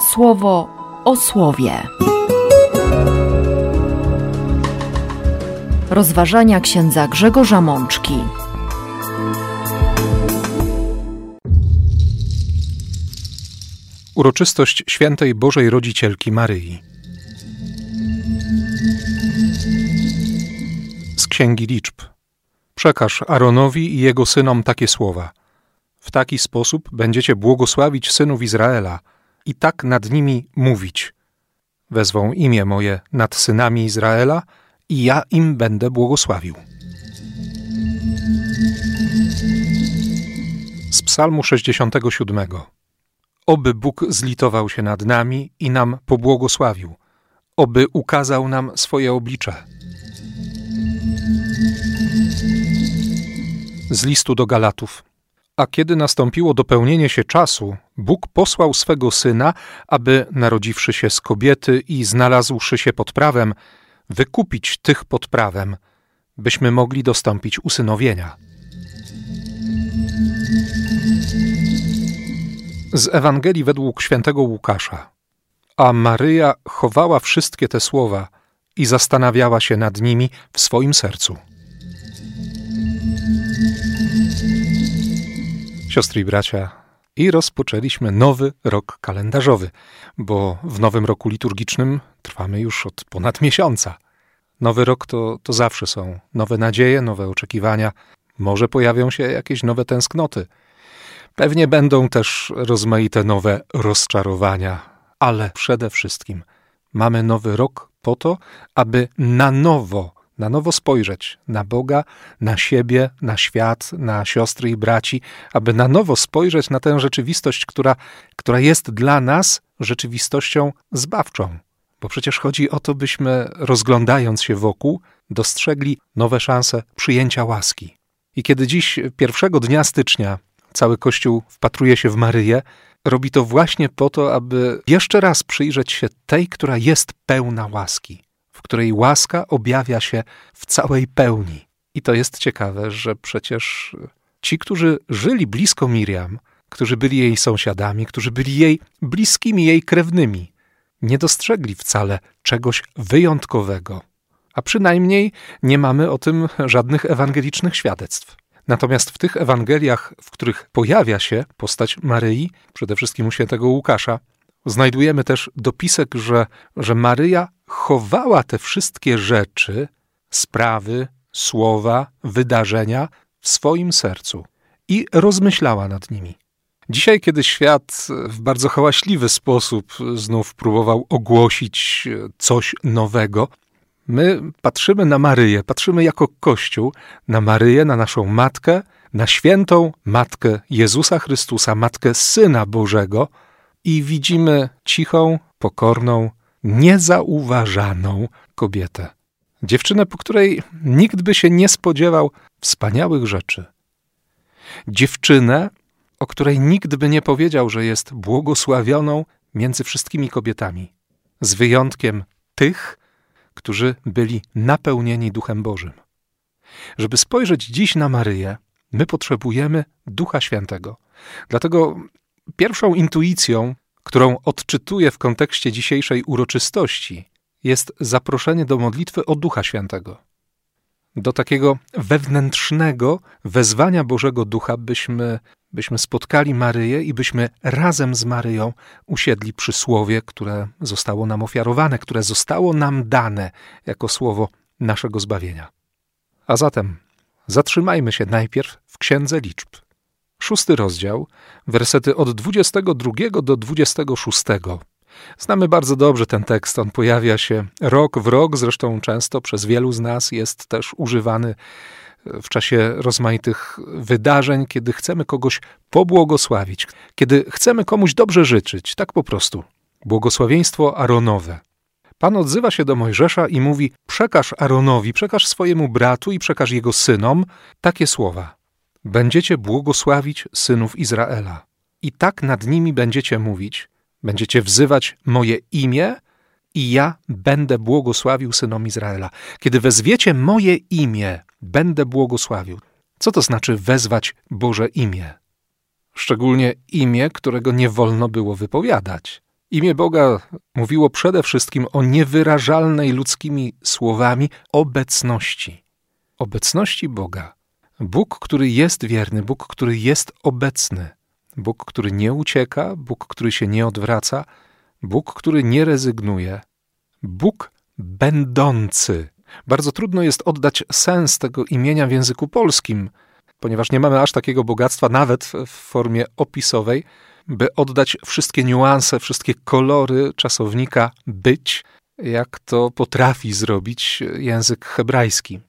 słowo o słowie. Rozważania księdza Grzegorza Mączki. Uroczystość świętej Bożej Rodzicielki Maryi. Z Księgi Liczb. Przekaż Aaronowi i jego synom takie słowa. W taki sposób będziecie błogosławić synów Izraela i tak nad nimi mówić. Wezwą imię moje nad synami Izraela i ja im będę błogosławił. Z Psalmu 67. Oby Bóg zlitował się nad nami i nam pobłogosławił, oby ukazał nam swoje oblicze. Z listu do Galatów. A kiedy nastąpiło dopełnienie się czasu, Bóg posłał swego syna, aby, narodziwszy się z kobiety i znalazłszy się pod prawem, wykupić tych pod prawem, byśmy mogli dostąpić usynowienia. Z Ewangelii według świętego Łukasza. A Maryja chowała wszystkie te słowa i zastanawiała się nad nimi w swoim sercu. Siostry i bracia, i rozpoczęliśmy nowy rok kalendarzowy, bo w nowym roku liturgicznym trwamy już od ponad miesiąca. Nowy rok to, to zawsze są nowe nadzieje, nowe oczekiwania, może pojawią się jakieś nowe tęsknoty. Pewnie będą też rozmaite nowe rozczarowania, ale przede wszystkim mamy nowy rok po to, aby na nowo na nowo spojrzeć na Boga, na siebie, na świat, na siostry i braci, aby na nowo spojrzeć na tę rzeczywistość, która, która jest dla nas rzeczywistością zbawczą. Bo przecież chodzi o to, byśmy rozglądając się wokół, dostrzegli nowe szanse przyjęcia łaski. I kiedy dziś, pierwszego dnia stycznia, cały Kościół wpatruje się w Maryję, robi to właśnie po to, aby jeszcze raz przyjrzeć się tej, która jest pełna łaski w której łaska objawia się w całej pełni. I to jest ciekawe, że przecież ci, którzy żyli blisko Miriam, którzy byli jej sąsiadami, którzy byli jej bliskimi, jej krewnymi, nie dostrzegli wcale czegoś wyjątkowego. A przynajmniej nie mamy o tym żadnych ewangelicznych świadectw. Natomiast w tych Ewangeliach, w których pojawia się postać Maryi, przede wszystkim u świętego Łukasza, znajdujemy też dopisek, że, że Maryja chowała te wszystkie rzeczy, sprawy, słowa, wydarzenia w swoim sercu i rozmyślała nad nimi. Dzisiaj, kiedy świat w bardzo hałaśliwy sposób znów próbował ogłosić coś nowego, my patrzymy na Maryję, patrzymy jako Kościół na Maryję, na naszą Matkę, na świętą Matkę Jezusa Chrystusa, Matkę Syna Bożego i widzimy cichą, pokorną, niezauważaną kobietę. Dziewczynę, po której nikt by się nie spodziewał wspaniałych rzeczy. Dziewczynę, o której nikt by nie powiedział, że jest błogosławioną między wszystkimi kobietami, z wyjątkiem tych, którzy byli napełnieni Duchem Bożym. Żeby spojrzeć dziś na Maryję, my potrzebujemy Ducha Świętego. Dlatego pierwszą intuicją, którą odczytuję w kontekście dzisiejszej uroczystości, jest zaproszenie do modlitwy o Ducha Świętego. Do takiego wewnętrznego wezwania Bożego Ducha, byśmy, byśmy spotkali Maryję i byśmy razem z Maryją usiedli przy słowie, które zostało nam ofiarowane, które zostało nam dane jako słowo naszego zbawienia. A zatem zatrzymajmy się najpierw w Księdze Liczb szósty rozdział, wersety od 22 do 26. Znamy bardzo dobrze ten tekst, on pojawia się rok w rok, zresztą często przez wielu z nas jest też używany w czasie rozmaitych wydarzeń, kiedy chcemy kogoś pobłogosławić, kiedy chcemy komuś dobrze życzyć, tak po prostu. Błogosławieństwo Aaronowe. Pan odzywa się do Mojżesza i mówi: Przekaż Aaronowi, przekaż swojemu bratu i przekaż jego synom takie słowa będziecie błogosławić synów Izraela. I tak nad nimi będziecie mówić, będziecie wzywać moje imię i ja będę błogosławił synom Izraela. Kiedy wezwiecie moje imię, będę błogosławił. Co to znaczy wezwać Boże imię? Szczególnie imię, którego nie wolno było wypowiadać. Imię Boga mówiło przede wszystkim o niewyrażalnej ludzkimi słowami obecności. Obecności Boga. Bóg, który jest wierny, Bóg, który jest obecny, Bóg, który nie ucieka, Bóg, który się nie odwraca, Bóg, który nie rezygnuje, Bóg będący. Bardzo trudno jest oddać sens tego imienia w języku polskim, ponieważ nie mamy aż takiego bogactwa, nawet w formie opisowej, by oddać wszystkie niuanse, wszystkie kolory czasownika być, jak to potrafi zrobić język hebrajski.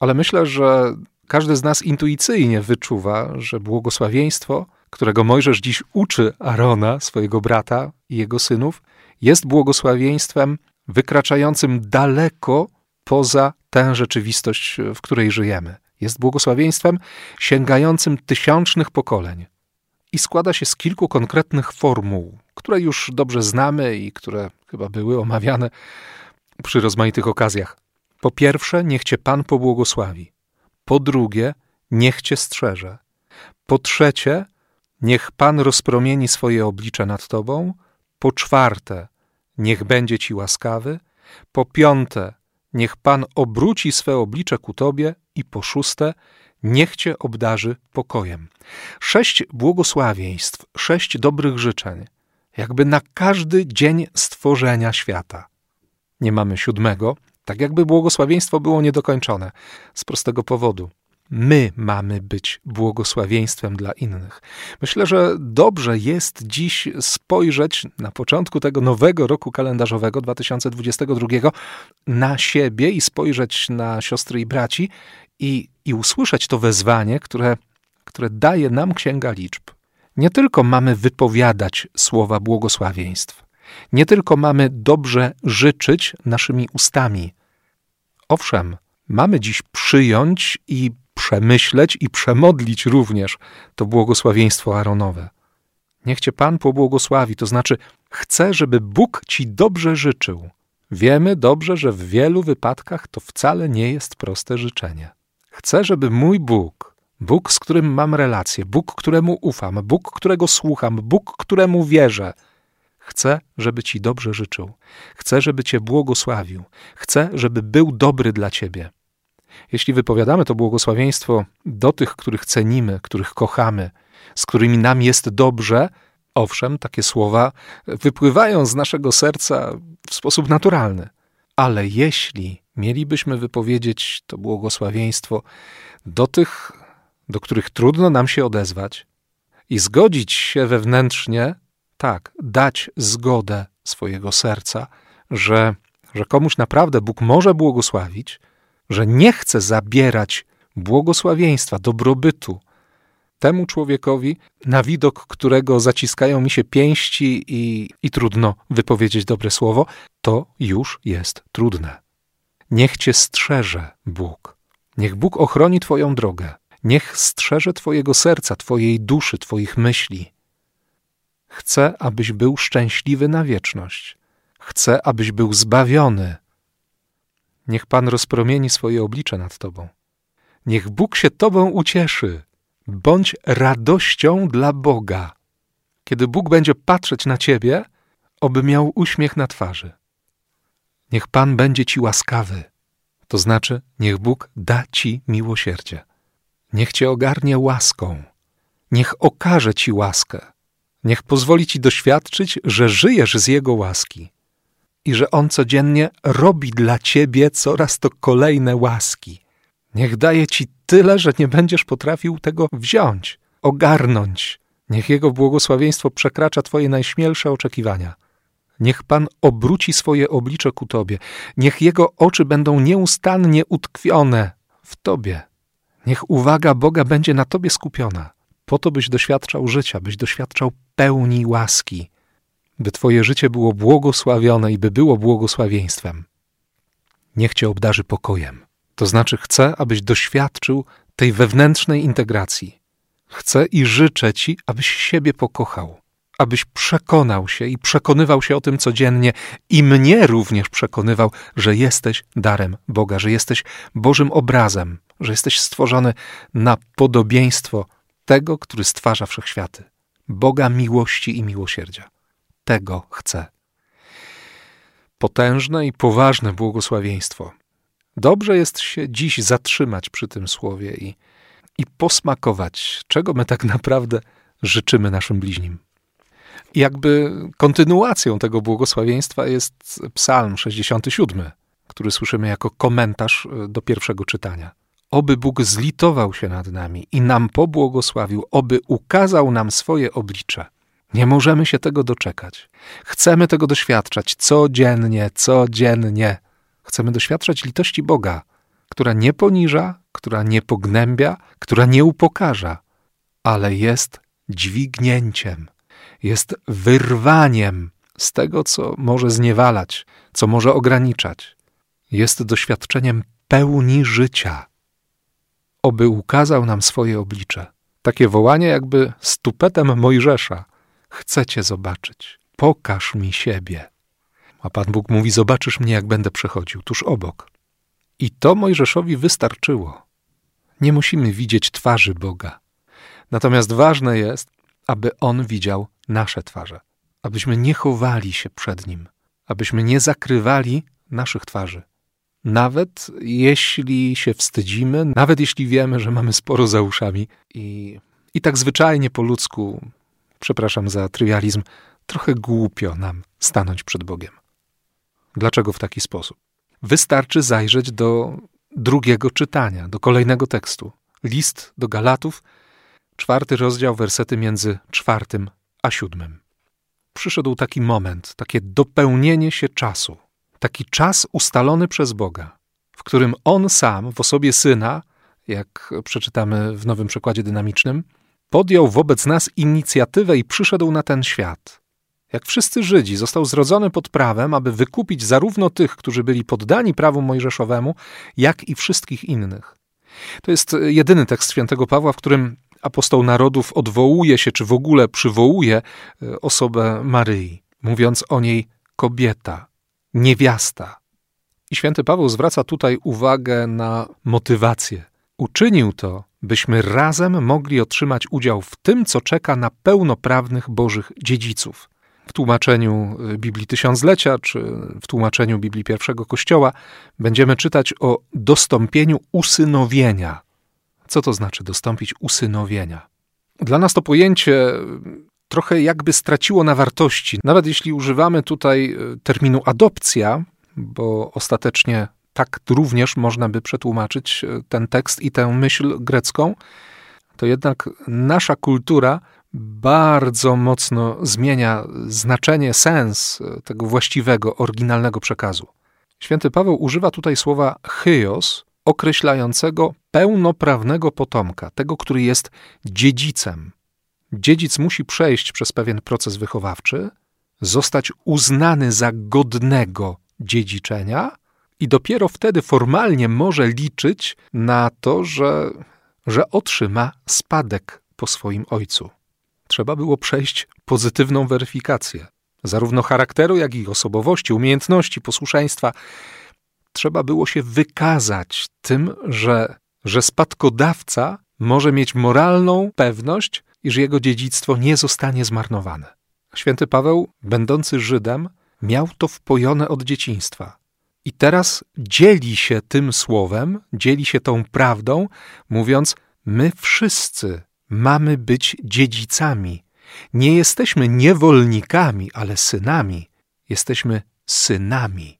Ale myślę, że każdy z nas intuicyjnie wyczuwa, że błogosławieństwo, którego Mojżesz dziś uczy Arona, swojego brata i jego synów, jest błogosławieństwem wykraczającym daleko poza tę rzeczywistość, w której żyjemy. Jest błogosławieństwem sięgającym tysiącznych pokoleń i składa się z kilku konkretnych formuł, które już dobrze znamy i które chyba były omawiane przy rozmaitych okazjach. Po pierwsze, niech cię Pan pobłogosławi. Po drugie, niech cię strzeże. Po trzecie, niech Pan rozpromieni swoje oblicze nad tobą. Po czwarte, niech będzie ci łaskawy. Po piąte, niech Pan obróci swe oblicze ku tobie. I po szóste, niech cię obdarzy pokojem. Sześć błogosławieństw, sześć dobrych życzeń, jakby na każdy dzień stworzenia świata. Nie mamy siódmego, tak jakby błogosławieństwo było niedokończone, z prostego powodu. My mamy być błogosławieństwem dla innych. Myślę, że dobrze jest dziś spojrzeć na początku tego nowego roku kalendarzowego 2022 na siebie i spojrzeć na siostry i braci i, i usłyszeć to wezwanie, które, które daje nam Księga Liczb. Nie tylko mamy wypowiadać słowa błogosławieństw, nie tylko mamy dobrze życzyć naszymi ustami. Owszem, mamy dziś przyjąć i przemyśleć i przemodlić również to błogosławieństwo Aaronowe. Niech cię Pan pobłogosławi, to znaczy chcę, żeby Bóg ci dobrze życzył. Wiemy dobrze, że w wielu wypadkach to wcale nie jest proste życzenie. Chcę, żeby mój Bóg, Bóg, z którym mam relację, Bóg, któremu ufam, Bóg, którego słucham, Bóg, któremu wierzę, chcę, żeby ci dobrze życzył. Chcę, żeby cię błogosławił. Chcę, żeby był dobry dla ciebie. Jeśli wypowiadamy to błogosławieństwo do tych, których cenimy, których kochamy, z którymi nam jest dobrze, owszem, takie słowa wypływają z naszego serca w sposób naturalny. Ale jeśli mielibyśmy wypowiedzieć to błogosławieństwo do tych, do których trudno nam się odezwać i zgodzić się wewnętrznie, tak, dać zgodę swojego serca, że, że komuś naprawdę Bóg może błogosławić, że nie chce zabierać błogosławieństwa, dobrobytu temu człowiekowi, na widok którego zaciskają mi się pięści i, i trudno wypowiedzieć dobre słowo, to już jest trudne. Niech cię strzeże Bóg. Niech Bóg ochroni Twoją drogę. Niech strzeże Twojego serca, Twojej duszy, Twoich myśli. Chcę, abyś był szczęśliwy na wieczność. Chcę, abyś był zbawiony Niech Pan rozpromieni swoje oblicze nad Tobą. Niech Bóg się Tobą ucieszy. Bądź radością dla Boga. Kiedy Bóg będzie patrzeć na Ciebie, oby miał uśmiech na twarzy. Niech Pan będzie Ci łaskawy, to znaczy niech Bóg da Ci miłosierdzie. Niech Cię ogarnie łaską. Niech okaże Ci łaskę. Niech pozwoli Ci doświadczyć, że żyjesz z Jego łaski i że On codziennie robi dla ciebie coraz to kolejne łaski. Niech daje ci tyle, że nie będziesz potrafił tego wziąć, ogarnąć. Niech Jego błogosławieństwo przekracza Twoje najśmielsze oczekiwania. Niech Pan obróci swoje oblicze ku Tobie. Niech Jego oczy będą nieustannie utkwione w Tobie. Niech uwaga Boga będzie na Tobie skupiona, po to byś doświadczał życia, byś doświadczał pełni łaski, by Twoje życie było błogosławione i by było błogosławieństwem. Niech Cię obdarzy pokojem. To znaczy, chcę, abyś doświadczył tej wewnętrznej integracji. Chcę i życzę Ci, abyś siebie pokochał, abyś przekonał się i przekonywał się o tym codziennie i mnie również przekonywał, że jesteś darem Boga, że jesteś Bożym obrazem, że jesteś stworzony na podobieństwo tego, który stwarza wszechświaty, Boga miłości i miłosierdzia. tego chce. Potężne i poważne błogosławieństwo. Dobrze jest się dziś zatrzymać przy tym słowie i, i posmakować, czego my tak naprawdę życzymy naszym bliźnim. Jakby kontynuacją tego błogosławieństwa jest Psalm 67, który słyszymy jako komentarz do pierwszego czytania. Oby Bóg zlitował się nad nami i nam pobłogosławił, oby ukazał nam swoje oblicze. Nie możemy się tego doczekać. Chcemy tego doświadczać codziennie, codziennie. Chcemy doświadczać litości Boga, która nie poniża, która nie pognębia, która nie upokarza, ale jest dźwignięciem, jest wyrwaniem z tego, co może zniewalać, co może ograniczać. Jest doświadczeniem pełni życia. Oby ukazał nam swoje oblicze. Takie wołanie jakby stupetem Mojżesza. Chcecie zobaczyć. Pokaż mi siebie. A Pan Bóg mówi: Zobaczysz mnie, jak będę przechodził tuż obok. I to Mojżeszowi wystarczyło. Nie musimy widzieć twarzy Boga. Natomiast ważne jest, aby On widział nasze twarze, abyśmy nie chowali się przed Nim, abyśmy nie zakrywali naszych twarzy. Nawet jeśli się wstydzimy, nawet jeśli wiemy, że mamy sporo za uszami i, i tak zwyczajnie po ludzku, przepraszam za trywializm, trochę głupio nam stanąć przed Bogiem. Dlaczego w taki sposób? Wystarczy zajrzeć do drugiego czytania, do kolejnego tekstu. List do Galatów, czwarty rozdział, wersety między czwartym a siódmym. Przyszedł taki moment, takie dopełnienie się czasu, taki czas ustalony przez Boga, w którym On sam w osobie Syna, jak przeczytamy w nowym przekładzie dynamicznym, podjął wobec nas inicjatywę i przyszedł na ten świat. Jak wszyscy Żydzi, został zrodzony pod prawem, aby wykupić zarówno tych, którzy byli poddani prawu mojżeszowemu, jak i wszystkich innych. To jest jedyny tekst świętego Pawła, w którym apostoł narodów odwołuje się, czy w ogóle przywołuje e, osobę Maryi, mówiąc o niej kobieta, niewiasta. I święty Paweł zwraca tutaj uwagę na motywację. Uczynił to, byśmy razem mogli otrzymać udział w tym, co czeka na pełnoprawnych Bożych dziedziców. W tłumaczeniu e, Biblii Tysiąclecia, czy w tłumaczeniu Biblii Pierwszego Kościoła, będziemy czytać o dostąpieniu usynowienia co to znaczy dostąpić usynowienia? Dla nas to pojęcie trochę jakby straciło na wartości. Nawet jeśli używamy tutaj e, terminu adopcja, bo ostatecznie tak również można by przetłumaczyć e, ten tekst i tę myśl grecką, to jednak nasza kultura bardzo mocno zmienia znaczenie, sens e, tego właściwego, oryginalnego przekazu. Święty Paweł używa tutaj słowa chyos, określającego pełnoprawnego potomka, tego, który jest dziedzicem. Dziedzic musi przejść przez pewien proces wychowawczy, zostać uznany za godnego dziedziczenia i dopiero wtedy formalnie może liczyć na to, że, że otrzyma spadek po swoim ojcu. Trzeba było przejść pozytywną weryfikację, zarówno charakteru, jak i osobowości, umiejętności, posłuszeństwa, trzeba było się wykazać tym, że, że spadkodawca może mieć moralną pewność, iż jego dziedzictwo nie zostanie zmarnowane. Święty Paweł, będący Żydem, miał to wpojone od dzieciństwa. I teraz dzieli się tym słowem, dzieli się tą prawdą, mówiąc: My wszyscy mamy być dziedzicami. Nie jesteśmy niewolnikami, ale synami. Jesteśmy synami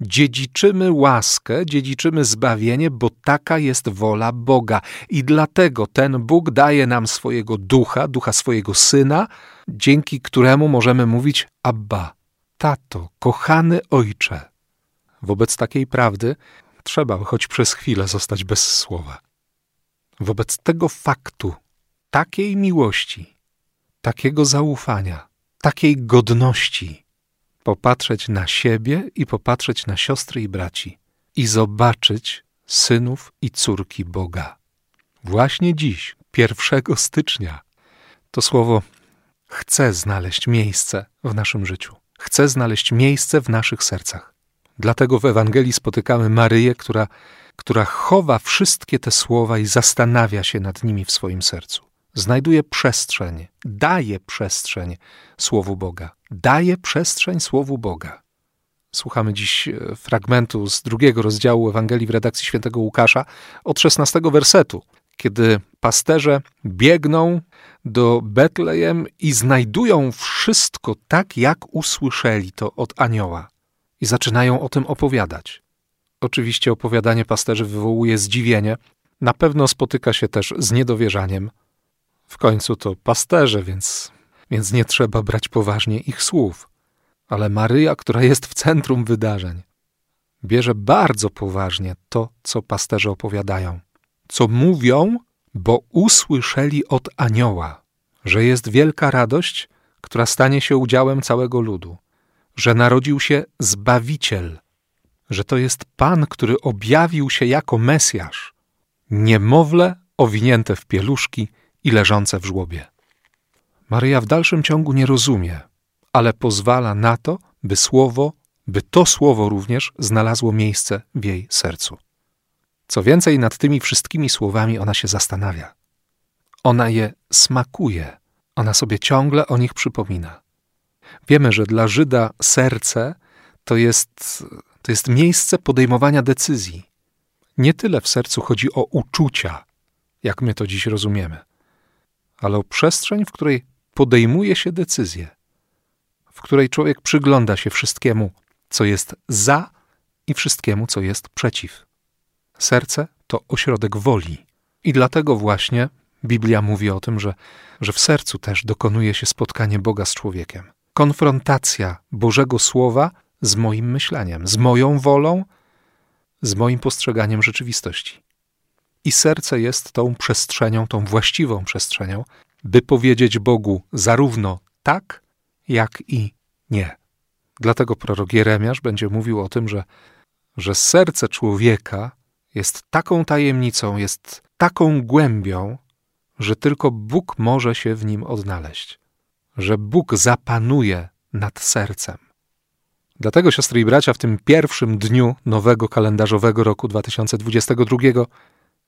dziedziczymy łaskę, dziedziczymy zbawienie, bo taka jest wola Boga. I dlatego ten Bóg daje nam swojego ducha, ducha swojego syna, dzięki któremu możemy mówić Abba, tato, kochany ojcze. Wobec takiej prawdy trzeba choć przez chwilę zostać bez słowa. Wobec tego faktu, takiej miłości, takiego zaufania, takiej godności, popatrzeć na siebie i popatrzeć na siostry i braci i zobaczyć synów i córki Boga. Właśnie dziś, 1 stycznia, to słowo chce znaleźć miejsce w naszym życiu, chce znaleźć miejsce w naszych sercach. Dlatego w Ewangelii spotykamy Maryję, która, która chowa wszystkie te słowa i zastanawia się nad nimi w swoim sercu. Znajduje przestrzeń, daje przestrzeń Słowu Boga. Daje przestrzeń Słowu Boga. Słuchamy dziś e, fragmentu z drugiego rozdziału Ewangelii w redakcji świętego Łukasza od 16 wersetu, kiedy pasterze biegną do Betlejem i znajdują wszystko tak, jak usłyszeli to od anioła i zaczynają o tym opowiadać. Oczywiście opowiadanie pasterzy wywołuje zdziwienie, na pewno spotyka się też z niedowierzaniem. W końcu to pasterze, więc, więc nie trzeba brać poważnie ich słów. Ale Maryja, która jest w centrum wydarzeń, bierze bardzo poważnie to, co pasterze opowiadają, co mówią, bo usłyszeli od anioła, że jest wielka radość, która stanie się udziałem całego ludu, że narodził się Zbawiciel, że to jest Pan, który objawił się jako Mesjasz, niemowlę owinięte w pieluszki i leżące w żłobie. Maryja w dalszym ciągu nie rozumie, ale pozwala na to, by słowo, by to słowo również znalazło miejsce w jej sercu. Co więcej, nad tymi wszystkimi słowami ona się zastanawia. Ona je smakuje, ona sobie ciągle o nich przypomina. Wiemy, że dla Żyda serce to jest, to jest miejsce podejmowania decyzji. Nie tyle w sercu chodzi o uczucia, jak my to dziś rozumiemy, ale o przestrzeń, w której podejmuje się decyzje, w której człowiek przygląda się wszystkiemu, co jest za i wszystkiemu, co jest przeciw. Serce to ośrodek woli. I dlatego właśnie Biblia mówi o tym, że, że w sercu też dokonuje się spotkanie Boga z człowiekiem. Konfrontacja Bożego Słowa z moim myśleniem, z moją wolą, z moim postrzeganiem rzeczywistości. I serce jest tą przestrzenią, tą właściwą przestrzenią, by powiedzieć Bogu zarówno tak, jak i nie. Dlatego prorok Jeremiasz będzie mówił o tym, że, że serce człowieka jest taką tajemnicą, jest taką głębią, że tylko Bóg może się w nim odnaleźć, że Bóg zapanuje nad sercem. Dlatego, siostry i bracia, w tym pierwszym dniu nowego kalendarzowego roku 2022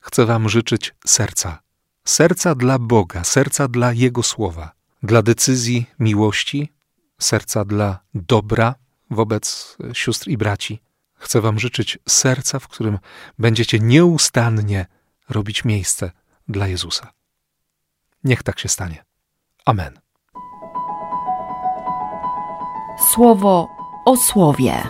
chcę Wam życzyć serca. Serca dla Boga, serca dla Jego słowa, dla decyzji miłości, serca dla dobra wobec sióstr i braci. Chcę Wam życzyć serca, w którym będziecie nieustannie robić miejsce dla Jezusa. Niech tak się stanie. Amen. Słowo o słowie.